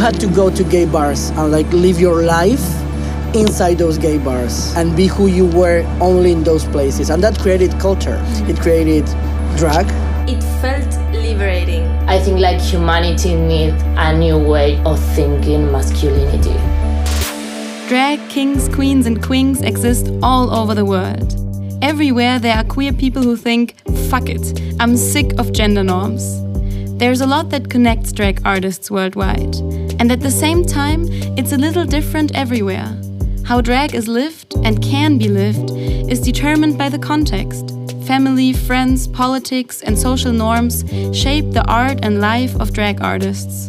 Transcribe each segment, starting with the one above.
had to go to gay bars and like live your life inside those gay bars and be who you were only in those places. And that created culture. It created drag. It felt liberating. I think like humanity needs a new way of thinking masculinity. Drag kings, queens, and queens exist all over the world. Everywhere there are queer people who think, fuck it, I'm sick of gender norms. There's a lot that connects drag artists worldwide. And at the same time, it's a little different everywhere. How drag is lived and can be lived is determined by the context. Family, friends, politics, and social norms shape the art and life of drag artists.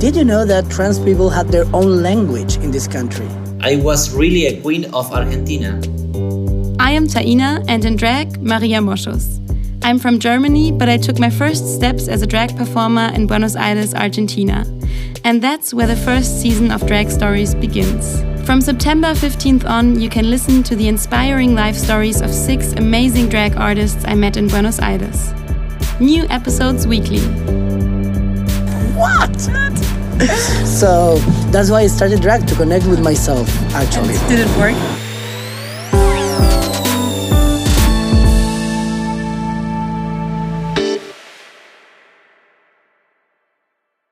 Did you know that trans people had their own language in this country? I was really a queen of Argentina. I am Taina, and in drag, Maria Moschus. I'm from Germany, but I took my first steps as a drag performer in Buenos Aires, Argentina. And that's where the first season of Drag Stories begins. From September 15th on, you can listen to the inspiring life stories of six amazing drag artists I met in Buenos Aires. New episodes weekly. What? so that's why I started drag to connect with myself, actually. Did it work?